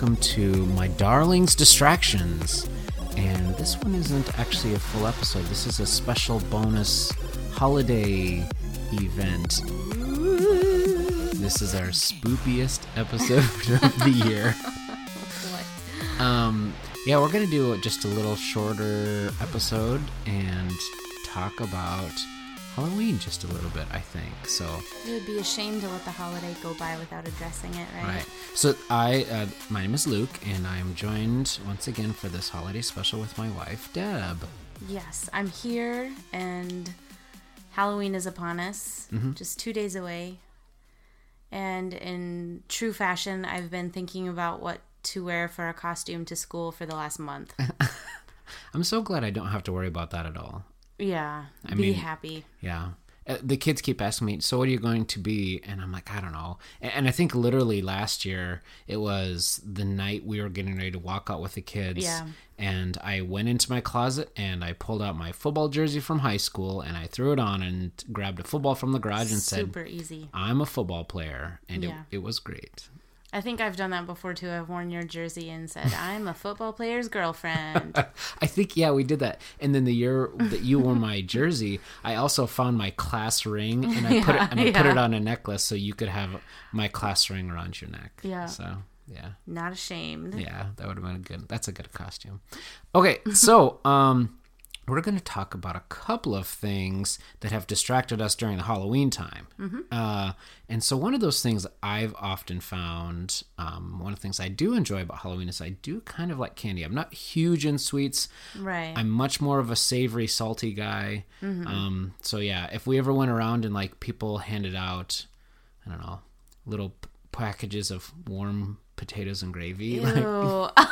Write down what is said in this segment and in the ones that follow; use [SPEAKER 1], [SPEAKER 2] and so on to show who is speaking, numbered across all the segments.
[SPEAKER 1] welcome to my darling's distractions. And this one isn't actually a full episode. This is a special bonus holiday event. This is our spookiest episode of the year. Um, yeah, we're gonna do just a little shorter episode and talk about Halloween just a little bit. I think so.
[SPEAKER 2] It would be a shame to let the holiday go by without addressing it, right?
[SPEAKER 1] Right. So I, uh, my name is Luke, and I am joined once again for this holiday special with my wife Deb.
[SPEAKER 2] Yes, I'm here, and Halloween is upon us,
[SPEAKER 1] Mm-hmm.
[SPEAKER 2] just two days away. And in true fashion, I've been thinking about what to wear for a costume to school for the last month.
[SPEAKER 1] I'm so glad I don't have to worry about that at all.
[SPEAKER 2] Yeah, be
[SPEAKER 1] mean-
[SPEAKER 2] happy.
[SPEAKER 1] Yeah. Uh, The kids keep asking me, "So what are you going to be?" And I'm like, "I don't know." And I think literally last year it was the night we were getting ready to walk out with the kids.
[SPEAKER 2] Yeah.
[SPEAKER 1] And I went into my closet and I pulled out my football jersey from high school and I threw it on and grabbed a football from the garage and said,
[SPEAKER 2] Super easy.
[SPEAKER 1] "I'm a football player," and
[SPEAKER 2] Yeah.
[SPEAKER 1] it, it was great.
[SPEAKER 2] I think I've done that before too. I've worn your jersey and said, "I'm a football player's girlfriend."
[SPEAKER 1] I think yeah, we did that. And then the year that you wore my jersey, I also found my class ring and I put it and I put it on a necklace so you could have my class ring around your neck.
[SPEAKER 2] Yeah.
[SPEAKER 1] So yeah,
[SPEAKER 2] Not ashamed.
[SPEAKER 1] yeah, that would have been a good. That's a good costume. Okay, so um, we're going to talk about a couple of things that have distracted us during the Halloween time. Uh, and so one of those things I've often found, um, one of the things I do enjoy about Halloween is I do kind of like candy. I'm not huge in sweets.
[SPEAKER 2] Right.
[SPEAKER 1] I'm much more of a savory, salty guy. Um, so yeah, if we ever went around and like people handed out, I don't know, little p- packages of warm potatoes and gravy,
[SPEAKER 2] Ew. Sick.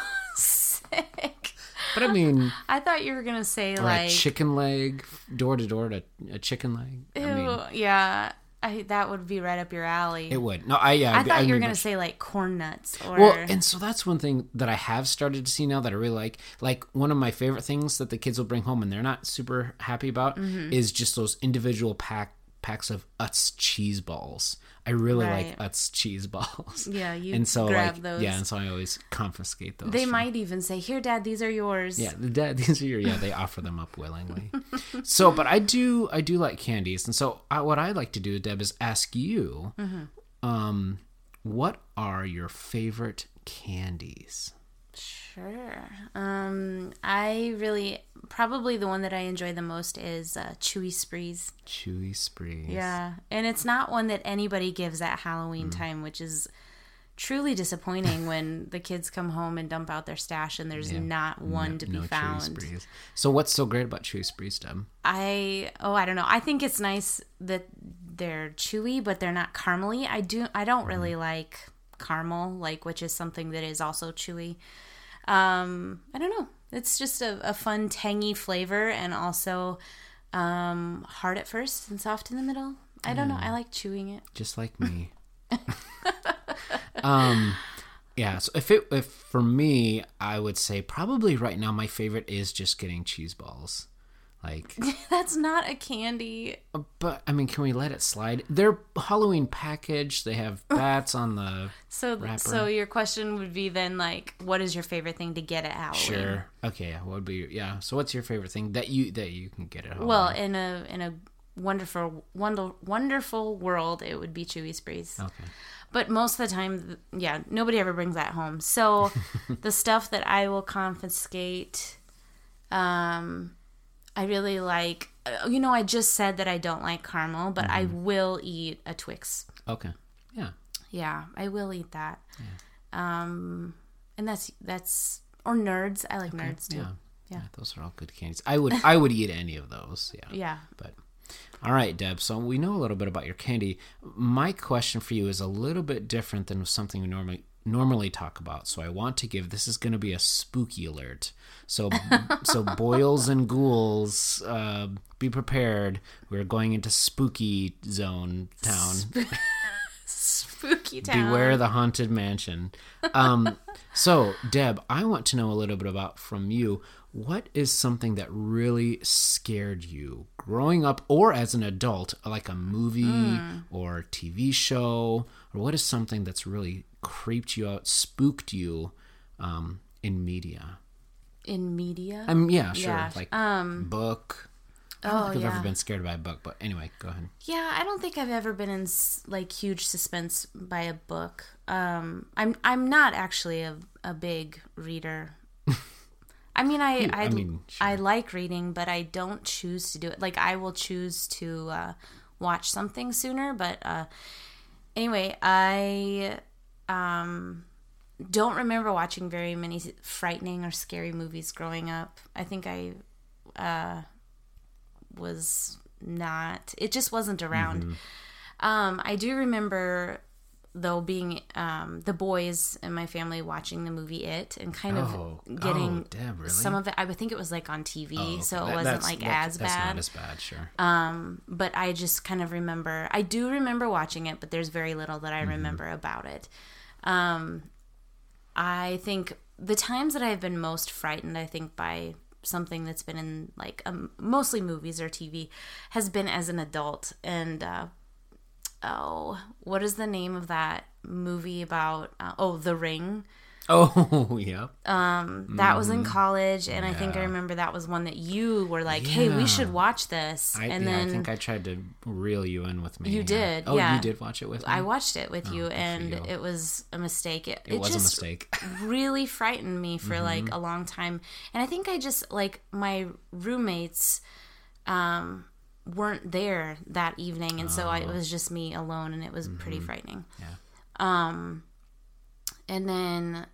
[SPEAKER 1] but I mean,
[SPEAKER 2] I thought you were gonna say like
[SPEAKER 1] a chicken leg, door to door to a chicken leg.
[SPEAKER 2] Ew,
[SPEAKER 1] I mean,
[SPEAKER 2] yeah. I, that would be right up your alley.
[SPEAKER 1] it would. No, I yeah.
[SPEAKER 2] I thought you were gonna
[SPEAKER 1] but-
[SPEAKER 2] say like corn nuts or
[SPEAKER 1] Well, and so that's one thing that I have started to see now that I really like. Like one of my favorite things that the kids will bring home and they're not super happy about
[SPEAKER 2] Mm-hmm.
[SPEAKER 1] is just those individual pack packs of Utz cheese balls. I really
[SPEAKER 2] Right.
[SPEAKER 1] like Utz cheese balls.
[SPEAKER 2] Yeah, you
[SPEAKER 1] and so
[SPEAKER 2] grab
[SPEAKER 1] like,
[SPEAKER 2] those.
[SPEAKER 1] Yeah, and so I always confiscate those.
[SPEAKER 2] they
[SPEAKER 1] from-
[SPEAKER 2] might even say, "Here, Dad, these are yours."
[SPEAKER 1] Yeah, the dad, these are your yeah. They offer them up willingly. so, but I do I do like candies, and so I, what I like to do, Deb, is ask you,
[SPEAKER 2] Mm-hmm.
[SPEAKER 1] um, what are your favorite candies?
[SPEAKER 2] Sure. Um, I really probably the one that I enjoy the most is uh, Chewy Sprees.
[SPEAKER 1] Chewy sprees.
[SPEAKER 2] Yeah, and it's not one that anybody gives at Halloween
[SPEAKER 1] Mm.
[SPEAKER 2] time, which is truly disappointing when the kids come home and dump out their stash and there's not one to be found.
[SPEAKER 1] Chewy
[SPEAKER 2] found.
[SPEAKER 1] sprees. So, what's so great about chewy sprees, Deb?
[SPEAKER 2] I oh I don't know. I think it's nice that they're chewy, but they're not caramely. I do I don't really
[SPEAKER 1] Mm-hmm.
[SPEAKER 2] like caramel, like which is something that is also chewy. Um, I don't know. It's just a, a fun tangy flavor and also um, hard at first and soft in the middle. I don't know. I like chewing it.
[SPEAKER 1] Just like me. um, yeah. So if it if for me, I would say probably right now my favorite is just getting cheese balls. Like
[SPEAKER 2] That's not a candy.
[SPEAKER 1] But I mean, can we let it slide? They're Halloween package. They have bats on the.
[SPEAKER 2] So
[SPEAKER 1] Wrapper.
[SPEAKER 2] so your question would be then like, what is your favorite thing to get at Halloween?
[SPEAKER 1] Sure. Okay. Yeah. What would be? Yeah. So, what's your favorite thing that you that you can get at Halloween?
[SPEAKER 2] Well, in a in a wonderful wonder, wonderful world, it would be Chewy Sprees.
[SPEAKER 1] okay.
[SPEAKER 2] But most of the time, yeah, nobody ever brings that home. So the stuff that I will confiscate, um, I really like. uh, You know, I just said that I don't like caramel, but I will eat a Twix.
[SPEAKER 1] Okay. Yeah.
[SPEAKER 2] Yeah, I will eat that. Um, and that's that's or nerds. I like nerds too.
[SPEAKER 1] Yeah.
[SPEAKER 2] Yeah.
[SPEAKER 1] Those are all good candies. I would I would eat any of those. Yeah.
[SPEAKER 2] Yeah.
[SPEAKER 1] But all right, Deb. So we know a little bit about your candy. My question for you is a little bit different than something we normally normally talk about. So I want to give this is going to be a spooky alert. So so boils and ghouls, uh, be prepared. We're going into spooky zone town.
[SPEAKER 2] Spooky town.
[SPEAKER 1] Beware the haunted mansion. Um, so, Deb, I want to know a little bit about from you. What is something that really scared you growing up or as an adult, like a movie
[SPEAKER 2] Hmm.
[SPEAKER 1] or TV show, or what is something that's really creeped you out, spooked you um, in media?
[SPEAKER 2] In media.
[SPEAKER 1] Um, yeah, sure.
[SPEAKER 2] Yeah,
[SPEAKER 1] Like
[SPEAKER 2] um,
[SPEAKER 1] book. I don't
[SPEAKER 2] oh,
[SPEAKER 1] think I've
[SPEAKER 2] yeah.
[SPEAKER 1] ever been scared by a book, but anyway, go ahead.
[SPEAKER 2] Yeah, I don't think I've ever been in like huge suspense by a book. Um, I'm I'm not actually a a big reader. I mean, I I,
[SPEAKER 1] I mean, sure.
[SPEAKER 2] I like reading, but I don't choose to do it. Like I will choose to uh, watch something sooner, but uh, anyway, I um don't remember watching very many frightening or scary movies growing up. I think I uh, was not. It just wasn't around.
[SPEAKER 1] Mm-hmm.
[SPEAKER 2] Um, I do remember though being um, the boys in my family watching the movie It and kind of
[SPEAKER 1] Oh,
[SPEAKER 2] getting
[SPEAKER 1] oh, Deb, really?
[SPEAKER 2] some of it. I would think it was like on TV,
[SPEAKER 1] Oh, okay.
[SPEAKER 2] so it
[SPEAKER 1] That-
[SPEAKER 2] wasn't like
[SPEAKER 1] that's-
[SPEAKER 2] as bad.
[SPEAKER 1] not as bad, sure.
[SPEAKER 2] Um, but I just kind of remember. I do remember watching it, but there's very little that I
[SPEAKER 1] Mm-hmm.
[SPEAKER 2] remember about it. Um, I think the times that I've been most frightened, I think by something that's been in like um, mostly movies or TV, has been as an adult. And uh, oh, what is the name of that movie about? Uh, oh, The Ring.
[SPEAKER 1] oh, yeah.
[SPEAKER 2] Um, that was in college, and I think I
[SPEAKER 1] Mm-hmm.
[SPEAKER 2] Remember that was one that you were like, "Hey, we should watch this."
[SPEAKER 1] I,
[SPEAKER 2] and
[SPEAKER 1] yeah,
[SPEAKER 2] then
[SPEAKER 1] I think I tried to reel you in with me.
[SPEAKER 2] You
[SPEAKER 1] yeah.
[SPEAKER 2] did,
[SPEAKER 1] Oh,
[SPEAKER 2] yeah.
[SPEAKER 1] you did watch it with me.
[SPEAKER 2] I watched it with you, and
[SPEAKER 1] you.
[SPEAKER 2] it was a mistake. It,
[SPEAKER 1] it was a mistake. Mm-hmm.
[SPEAKER 2] really frightened me for like a long time, and I think I just like my roommates um, weren't there that evening, and so I, it was just me alone, and it was pretty frightening.
[SPEAKER 1] Oh. Mm-hmm. Yeah.
[SPEAKER 2] Um, and then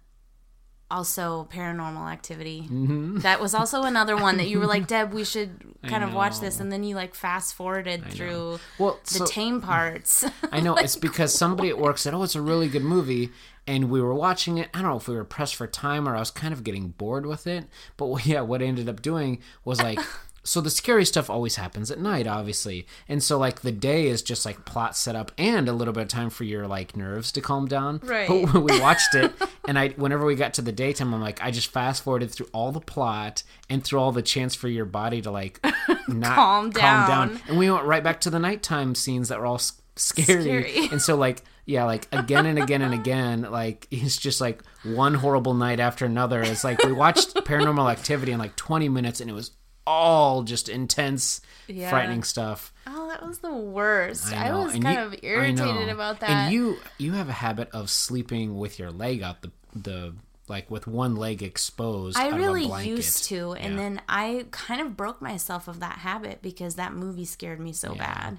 [SPEAKER 2] also paranormal activity.
[SPEAKER 1] Mm-hmm.
[SPEAKER 2] That was also another one that you were like, Deb, we should kind of watch this, and then you like fast forwarded through
[SPEAKER 1] Well,
[SPEAKER 2] the
[SPEAKER 1] so-
[SPEAKER 2] tame parts.
[SPEAKER 1] I know it's because somebody at work said, "Oh, it's a really good movie," and we were watching it. I don't know if we were pressed for time or I was kind of getting bored with it. But what- yeah, what I ended up doing was like. So the scary stuff always happens at night, obviously, and so like the day is just like plot setup and a little bit of time for your like nerves to calm down.
[SPEAKER 2] Right.
[SPEAKER 1] But we watched it, and I whenever we got to the daytime, I'm like, I just fast forwarded through all the plot and through all the chance for your body to like not
[SPEAKER 2] Calm down.
[SPEAKER 1] and we went right back to the nighttime scenes that were all scary.
[SPEAKER 2] Scary.
[SPEAKER 1] And so, like, yeah, like again and again and again, like it's just like one horrible night after another. It's like we watched Paranormal Activity in like 20 minutes, and it was all just intense,
[SPEAKER 2] Yeah.
[SPEAKER 1] frightening stuff.
[SPEAKER 2] oh, that was the worst. I,
[SPEAKER 1] know.
[SPEAKER 2] was
[SPEAKER 1] And
[SPEAKER 2] kind
[SPEAKER 1] you-
[SPEAKER 2] of irritated about that.
[SPEAKER 1] And you, you have a habit of sleeping with your leg out the the like with one leg exposed.
[SPEAKER 2] I
[SPEAKER 1] out of a
[SPEAKER 2] really used to, and
[SPEAKER 1] Yeah.
[SPEAKER 2] then I kind of broke myself of that habit because that movie scared me so badly.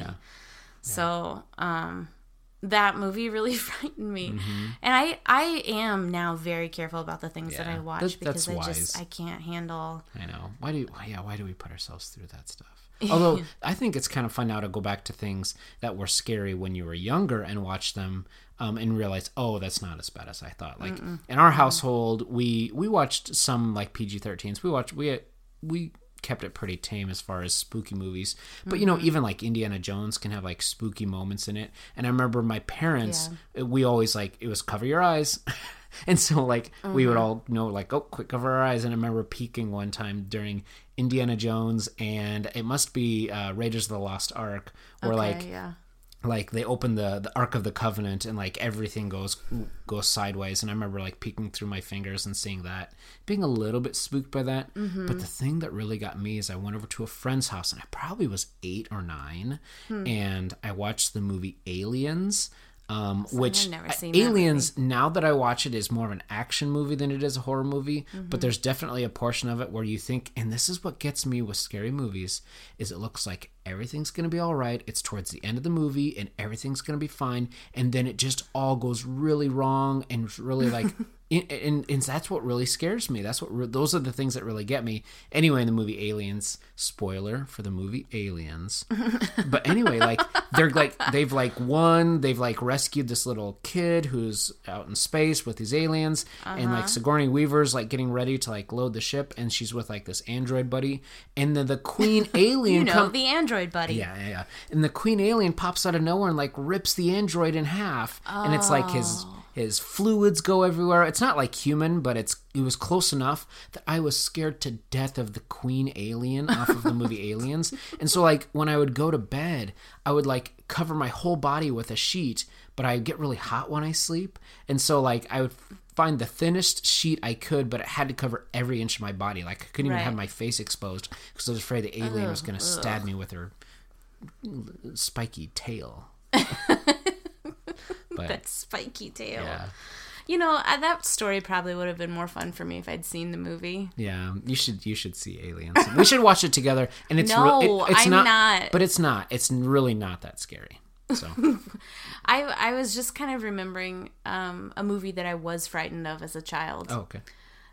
[SPEAKER 1] Yeah.
[SPEAKER 2] So, um, that movie really frightened me, and I I am now very careful about the things that
[SPEAKER 1] Mm-hmm.
[SPEAKER 2] I watch
[SPEAKER 1] That-
[SPEAKER 2] because
[SPEAKER 1] that's
[SPEAKER 2] I just. I can't handle.
[SPEAKER 1] I know. Why do yeah, why do we put ourselves through that stuff? Although I think it's kind of fun now to go back to things that were scary when you were younger and watch them um, and realize, oh, that's not as bad as I thought. Like in our household, we we watched some like PG 13s. We watched we we kept it pretty tame as far as spooky movies. But you know, even like Indiana Jones can have like spooky moments in it. And I remember my parents, we always like it was cover your eyes. and so like we would all know like oh quick cover our eyes and i remember peeking one time during indiana jones and it must be uh, raiders of the lost ark where like
[SPEAKER 2] yeah.
[SPEAKER 1] Like they open the the ark of the covenant and like everything goes goes sideways and i remember like peeking through my fingers and seeing that being a little bit spooked by that
[SPEAKER 2] Mm-hmm.
[SPEAKER 1] but the thing that really got me is i went over to a friend's house and i probably was eight or nine
[SPEAKER 2] Hmm.
[SPEAKER 1] and i watched the movie aliens um, which
[SPEAKER 2] never seen that
[SPEAKER 1] aliens now that i watch it is more of an action movie than it is a horror movie
[SPEAKER 2] Mm-hmm.
[SPEAKER 1] but there's definitely a portion of it where you think and this is what gets me with scary movies is it looks like everything's going to be all right it's towards the end of the movie and everything's going to be fine and then it just all goes really wrong and really like and, and, and that's what really scares me. That's what re- those are the things that really get me. Anyway in the movie aliens spoiler for the movie aliens. But anyway like they're like they've like won they've like rescued this little kid who's out in space with these aliens. And
[SPEAKER 2] Uh-huh.
[SPEAKER 1] like sigourney weaver's like getting ready to like load the ship and she's with like this android buddy. And then the queen alien
[SPEAKER 2] You know
[SPEAKER 1] come-
[SPEAKER 2] the android buddy.
[SPEAKER 1] yeah, yeah, yeah. And the queen alien pops out of nowhere and like rips the android in half, and it's like his his fluids go everywhere. It's not like human, but it's it was close enough that I was scared to death of the queen alien off of the movie Aliens. And so like when I would go to bed, I would like cover my whole body with a sheet, but I get really hot when I sleep. And so like I would find the thinnest sheet I could, but it had to cover every inch of my body. Like I couldn't even have my face exposed because I was afraid the alien was going to stab me with her uh, spiky tail. but
[SPEAKER 2] That spiky tail.
[SPEAKER 1] yeah,
[SPEAKER 2] You know, uh, that story probably would have been more fun for me if I'd seen the movie.
[SPEAKER 1] yeah, you should you should see Aliens. We should watch it together. And it's
[SPEAKER 2] No,
[SPEAKER 1] real- it- it's
[SPEAKER 2] I'm
[SPEAKER 1] not,
[SPEAKER 2] not.
[SPEAKER 1] but it's not. It's really not that scary. So
[SPEAKER 2] I I was just kind of remembering um, a movie that I was frightened of as a child.
[SPEAKER 1] oh, okay.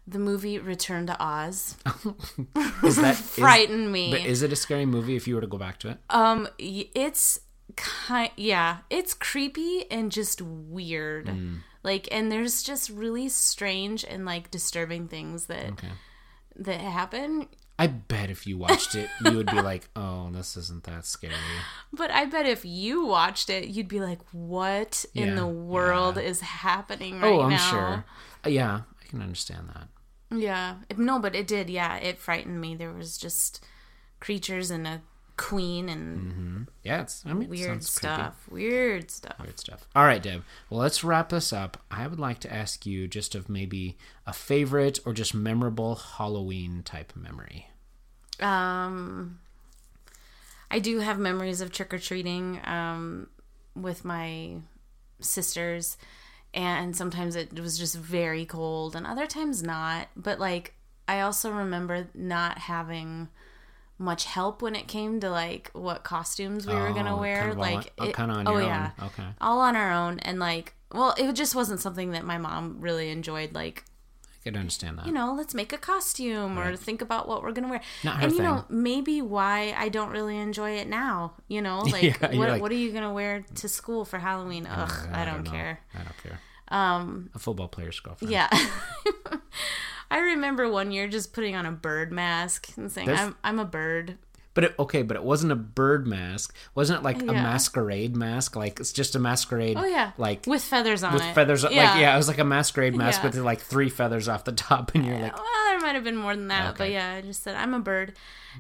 [SPEAKER 2] The movie Return to Oz
[SPEAKER 1] Is that is,
[SPEAKER 2] frightened me.
[SPEAKER 1] But is it a scary movie if you were to go back to it?
[SPEAKER 2] Um, it's kind, yeah, it's creepy and just weird.
[SPEAKER 1] Mm.
[SPEAKER 2] Like, and there's just really strange and like disturbing things that
[SPEAKER 1] Okay.
[SPEAKER 2] that happen.
[SPEAKER 1] I bet if you watched it, you would be like, "Oh, this isn't that scary."
[SPEAKER 2] But I bet if you watched it, you'd be like, "What in the world is happening right now?
[SPEAKER 1] oh, I'm
[SPEAKER 2] now?"
[SPEAKER 1] sure. Uh, Yeah, I can understand that.
[SPEAKER 2] Yeah, no, but it did. Yeah, it frightened me. There was just creatures and a queen and
[SPEAKER 1] Yeah, it's. I mean,
[SPEAKER 2] weird
[SPEAKER 1] sounds creepy.
[SPEAKER 2] stuff. Weird stuff.
[SPEAKER 1] Weird stuff. All right, Deb. Well, let's wrap this up. I would like to ask you just of maybe a favorite or just memorable Halloween type memory.
[SPEAKER 2] Um, I do have memories of trick or treating um, with my sisters, and sometimes it was just very cold, and other times not. But like, I also remember not having much help when it came to like what costumes we were gonna
[SPEAKER 1] Oh,
[SPEAKER 2] wear.
[SPEAKER 1] kind of
[SPEAKER 2] like,
[SPEAKER 1] on- oh,
[SPEAKER 2] it-
[SPEAKER 1] kind of on
[SPEAKER 2] oh
[SPEAKER 1] your
[SPEAKER 2] yeah,
[SPEAKER 1] own. Okay,
[SPEAKER 2] all on our own, and like, well, it just wasn't something that my mom really enjoyed. Like,
[SPEAKER 1] I could understand that.
[SPEAKER 2] you know, let's make a costume or think about what we're gonna wear.
[SPEAKER 1] Not her
[SPEAKER 2] and you
[SPEAKER 1] thing.
[SPEAKER 2] know, maybe why I don't really enjoy it now. You know, like,
[SPEAKER 1] Yeah,
[SPEAKER 2] what,
[SPEAKER 1] like-
[SPEAKER 2] what are you gonna wear to school for Halloween? Ugh, I, don't,
[SPEAKER 1] know.
[SPEAKER 2] care.
[SPEAKER 1] I don't care. Um, a football player's girlfriend.
[SPEAKER 2] Yeah. I remember one year just putting on a bird mask and saying, "I'm I'm a bird."
[SPEAKER 1] But it, okay, but it wasn't a bird mask. Wasn't it like a masquerade mask? Like it's just a masquerade.
[SPEAKER 2] Oh yeah,
[SPEAKER 1] Like
[SPEAKER 2] with feathers on
[SPEAKER 1] with
[SPEAKER 2] it.
[SPEAKER 1] feathers. Like yeah, it was like a masquerade mask
[SPEAKER 2] Yeah.
[SPEAKER 1] with like three feathers off the top, and you're like,
[SPEAKER 2] well, there might have been more than that, but
[SPEAKER 1] Okay. Mm-hmm.
[SPEAKER 2] yeah, I just said I'm a bird.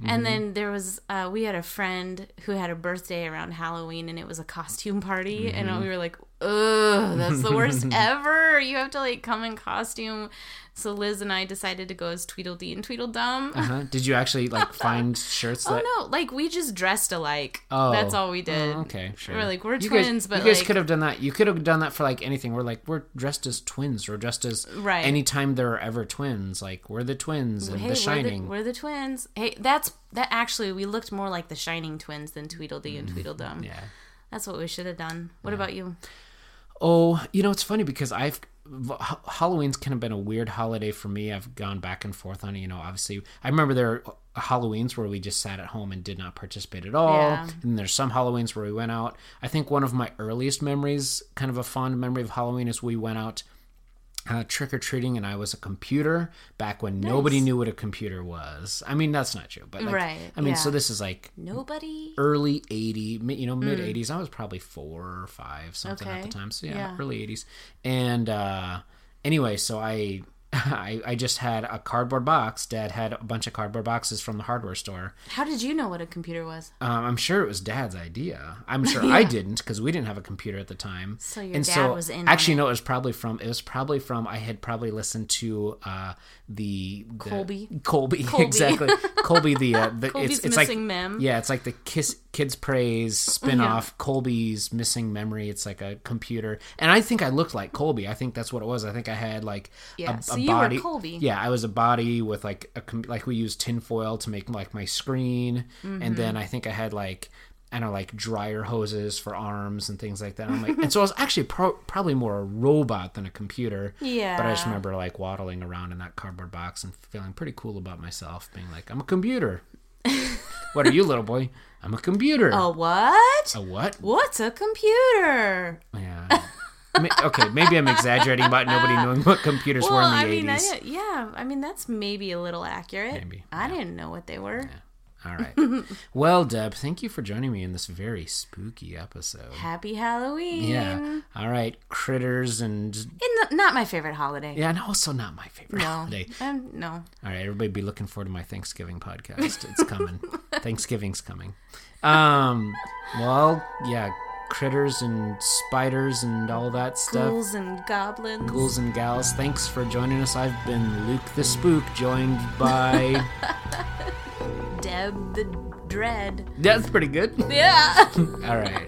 [SPEAKER 2] And then there was uh, we had a friend who had a birthday around Halloween, and it was a costume party,
[SPEAKER 1] Mm-hmm.
[SPEAKER 2] and we were like, "Ugh, that's the worst ever! You have to like come in costume." So Liz and I decided to go as Tweedledee and Tweedledum.
[SPEAKER 1] uh-huh. did you actually like find shirts that?
[SPEAKER 2] Oh no! Like we just dressed alike.
[SPEAKER 1] Oh.
[SPEAKER 2] that's all we did.
[SPEAKER 1] Oh, okay, sure.
[SPEAKER 2] We're like, we're
[SPEAKER 1] you
[SPEAKER 2] twins,
[SPEAKER 1] guys,
[SPEAKER 2] but
[SPEAKER 1] you guys
[SPEAKER 2] like-
[SPEAKER 1] could have done that. You could have done that for like anything. We're like, we're dressed as twins. We're dressed as
[SPEAKER 2] Right.
[SPEAKER 1] Anytime there are ever twins, like we're the twins in
[SPEAKER 2] Hey,
[SPEAKER 1] The Shining.
[SPEAKER 2] We're the, we're the twins. Hey, that's that. Actually, we looked more like the Shining twins than Tweedledee and Tweedledum.
[SPEAKER 1] Mm, yeah.
[SPEAKER 2] That's what we should have done. What about you?
[SPEAKER 1] Oh, you know, it's funny because I've Halloween's kind of been a weird holiday for me. I've gone back and forth on it. You know, obviously, I remember there are Halloweens where we just sat at home and did not participate at all.
[SPEAKER 2] Yeah.
[SPEAKER 1] And there's some Halloweens where we went out. I think one of my earliest memories, kind of a fond memory of Halloween, is we went out uh, trick or treating, and I was a computer back when nobody knew what a computer was. I mean, that's not true, but like,
[SPEAKER 2] Right,
[SPEAKER 1] I mean, so this is like
[SPEAKER 2] Nobody.
[SPEAKER 1] early 80 you know mid 80s i was probably four or five something at the
[SPEAKER 2] Mm.
[SPEAKER 1] Time so yeah,
[SPEAKER 2] Yeah.
[SPEAKER 1] early 80s and uh anyway so i I, I just had a cardboard box. Dad had a bunch of cardboard boxes from the hardware store.
[SPEAKER 2] How did you know what a computer was?
[SPEAKER 1] Um, I'm sure it was Dad's idea. I'm sure I didn't because we didn't have a computer at the time.
[SPEAKER 2] So your
[SPEAKER 1] and
[SPEAKER 2] dad
[SPEAKER 1] so,
[SPEAKER 2] was in
[SPEAKER 1] Actually, no, it was probably from. It was probably from. I had probably listened to uh, the, the
[SPEAKER 2] Colby?
[SPEAKER 1] Colby,
[SPEAKER 2] Colby.
[SPEAKER 1] exactly. Colby, the uh, the
[SPEAKER 2] Colby's
[SPEAKER 1] it's it's like
[SPEAKER 2] Missing Mem.
[SPEAKER 1] yeah, it's like the Kiss Kids Praise spin-off. Colby's Missing Memory. It's like a computer, and I think I looked like Colby. I think that's what it was. I think I had like
[SPEAKER 2] Yeah,
[SPEAKER 1] a,
[SPEAKER 2] so
[SPEAKER 1] a
[SPEAKER 2] you were
[SPEAKER 1] body.
[SPEAKER 2] Colby.
[SPEAKER 1] Yeah, I was a body with like a like we used tinfoil to make like my screen,
[SPEAKER 2] Mm-hmm.
[SPEAKER 1] and then I think I had like. I don't know, like dryer hoses for arms and things like that. I'm like, and so I was actually pro- probably more a robot than a computer. Yeah. But I just remember like waddling around in that cardboard box and feeling pretty cool about myself, being like, I'm a computer. what are you, little boy? I'm a computer.
[SPEAKER 2] A what?
[SPEAKER 1] A what?
[SPEAKER 2] What's a computer?
[SPEAKER 1] Yeah. Okay, maybe I'm exaggerating about nobody knowing what computers were in the
[SPEAKER 2] I mean,
[SPEAKER 1] 80s.
[SPEAKER 2] I, yeah, I mean that's maybe a little accurate.
[SPEAKER 1] Maybe,
[SPEAKER 2] I didn't know what they were.
[SPEAKER 1] All right. well, Deb, thank you for joining me in this very spooky episode.
[SPEAKER 2] Happy Halloween.
[SPEAKER 1] Yeah. All right. critters and
[SPEAKER 2] In not my favorite holiday.
[SPEAKER 1] yeah, and also not my favorite
[SPEAKER 2] No.
[SPEAKER 1] holiday.
[SPEAKER 2] Um, no.
[SPEAKER 1] All right, everybody be looking forward to my Thanksgiving podcast. It's coming. Thanksgiving's coming. Um, well, yeah, critters and spiders and all that stuff.
[SPEAKER 2] Ghouls and goblins.
[SPEAKER 1] Ghouls and gals, thanks for joining us. I've been Luke the Spook, joined by.
[SPEAKER 2] Deb the Dread.
[SPEAKER 1] That's pretty good.
[SPEAKER 2] Yeah.
[SPEAKER 1] All right.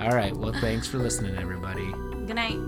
[SPEAKER 1] All right. Well, thanks for listening, everybody.
[SPEAKER 2] Good night.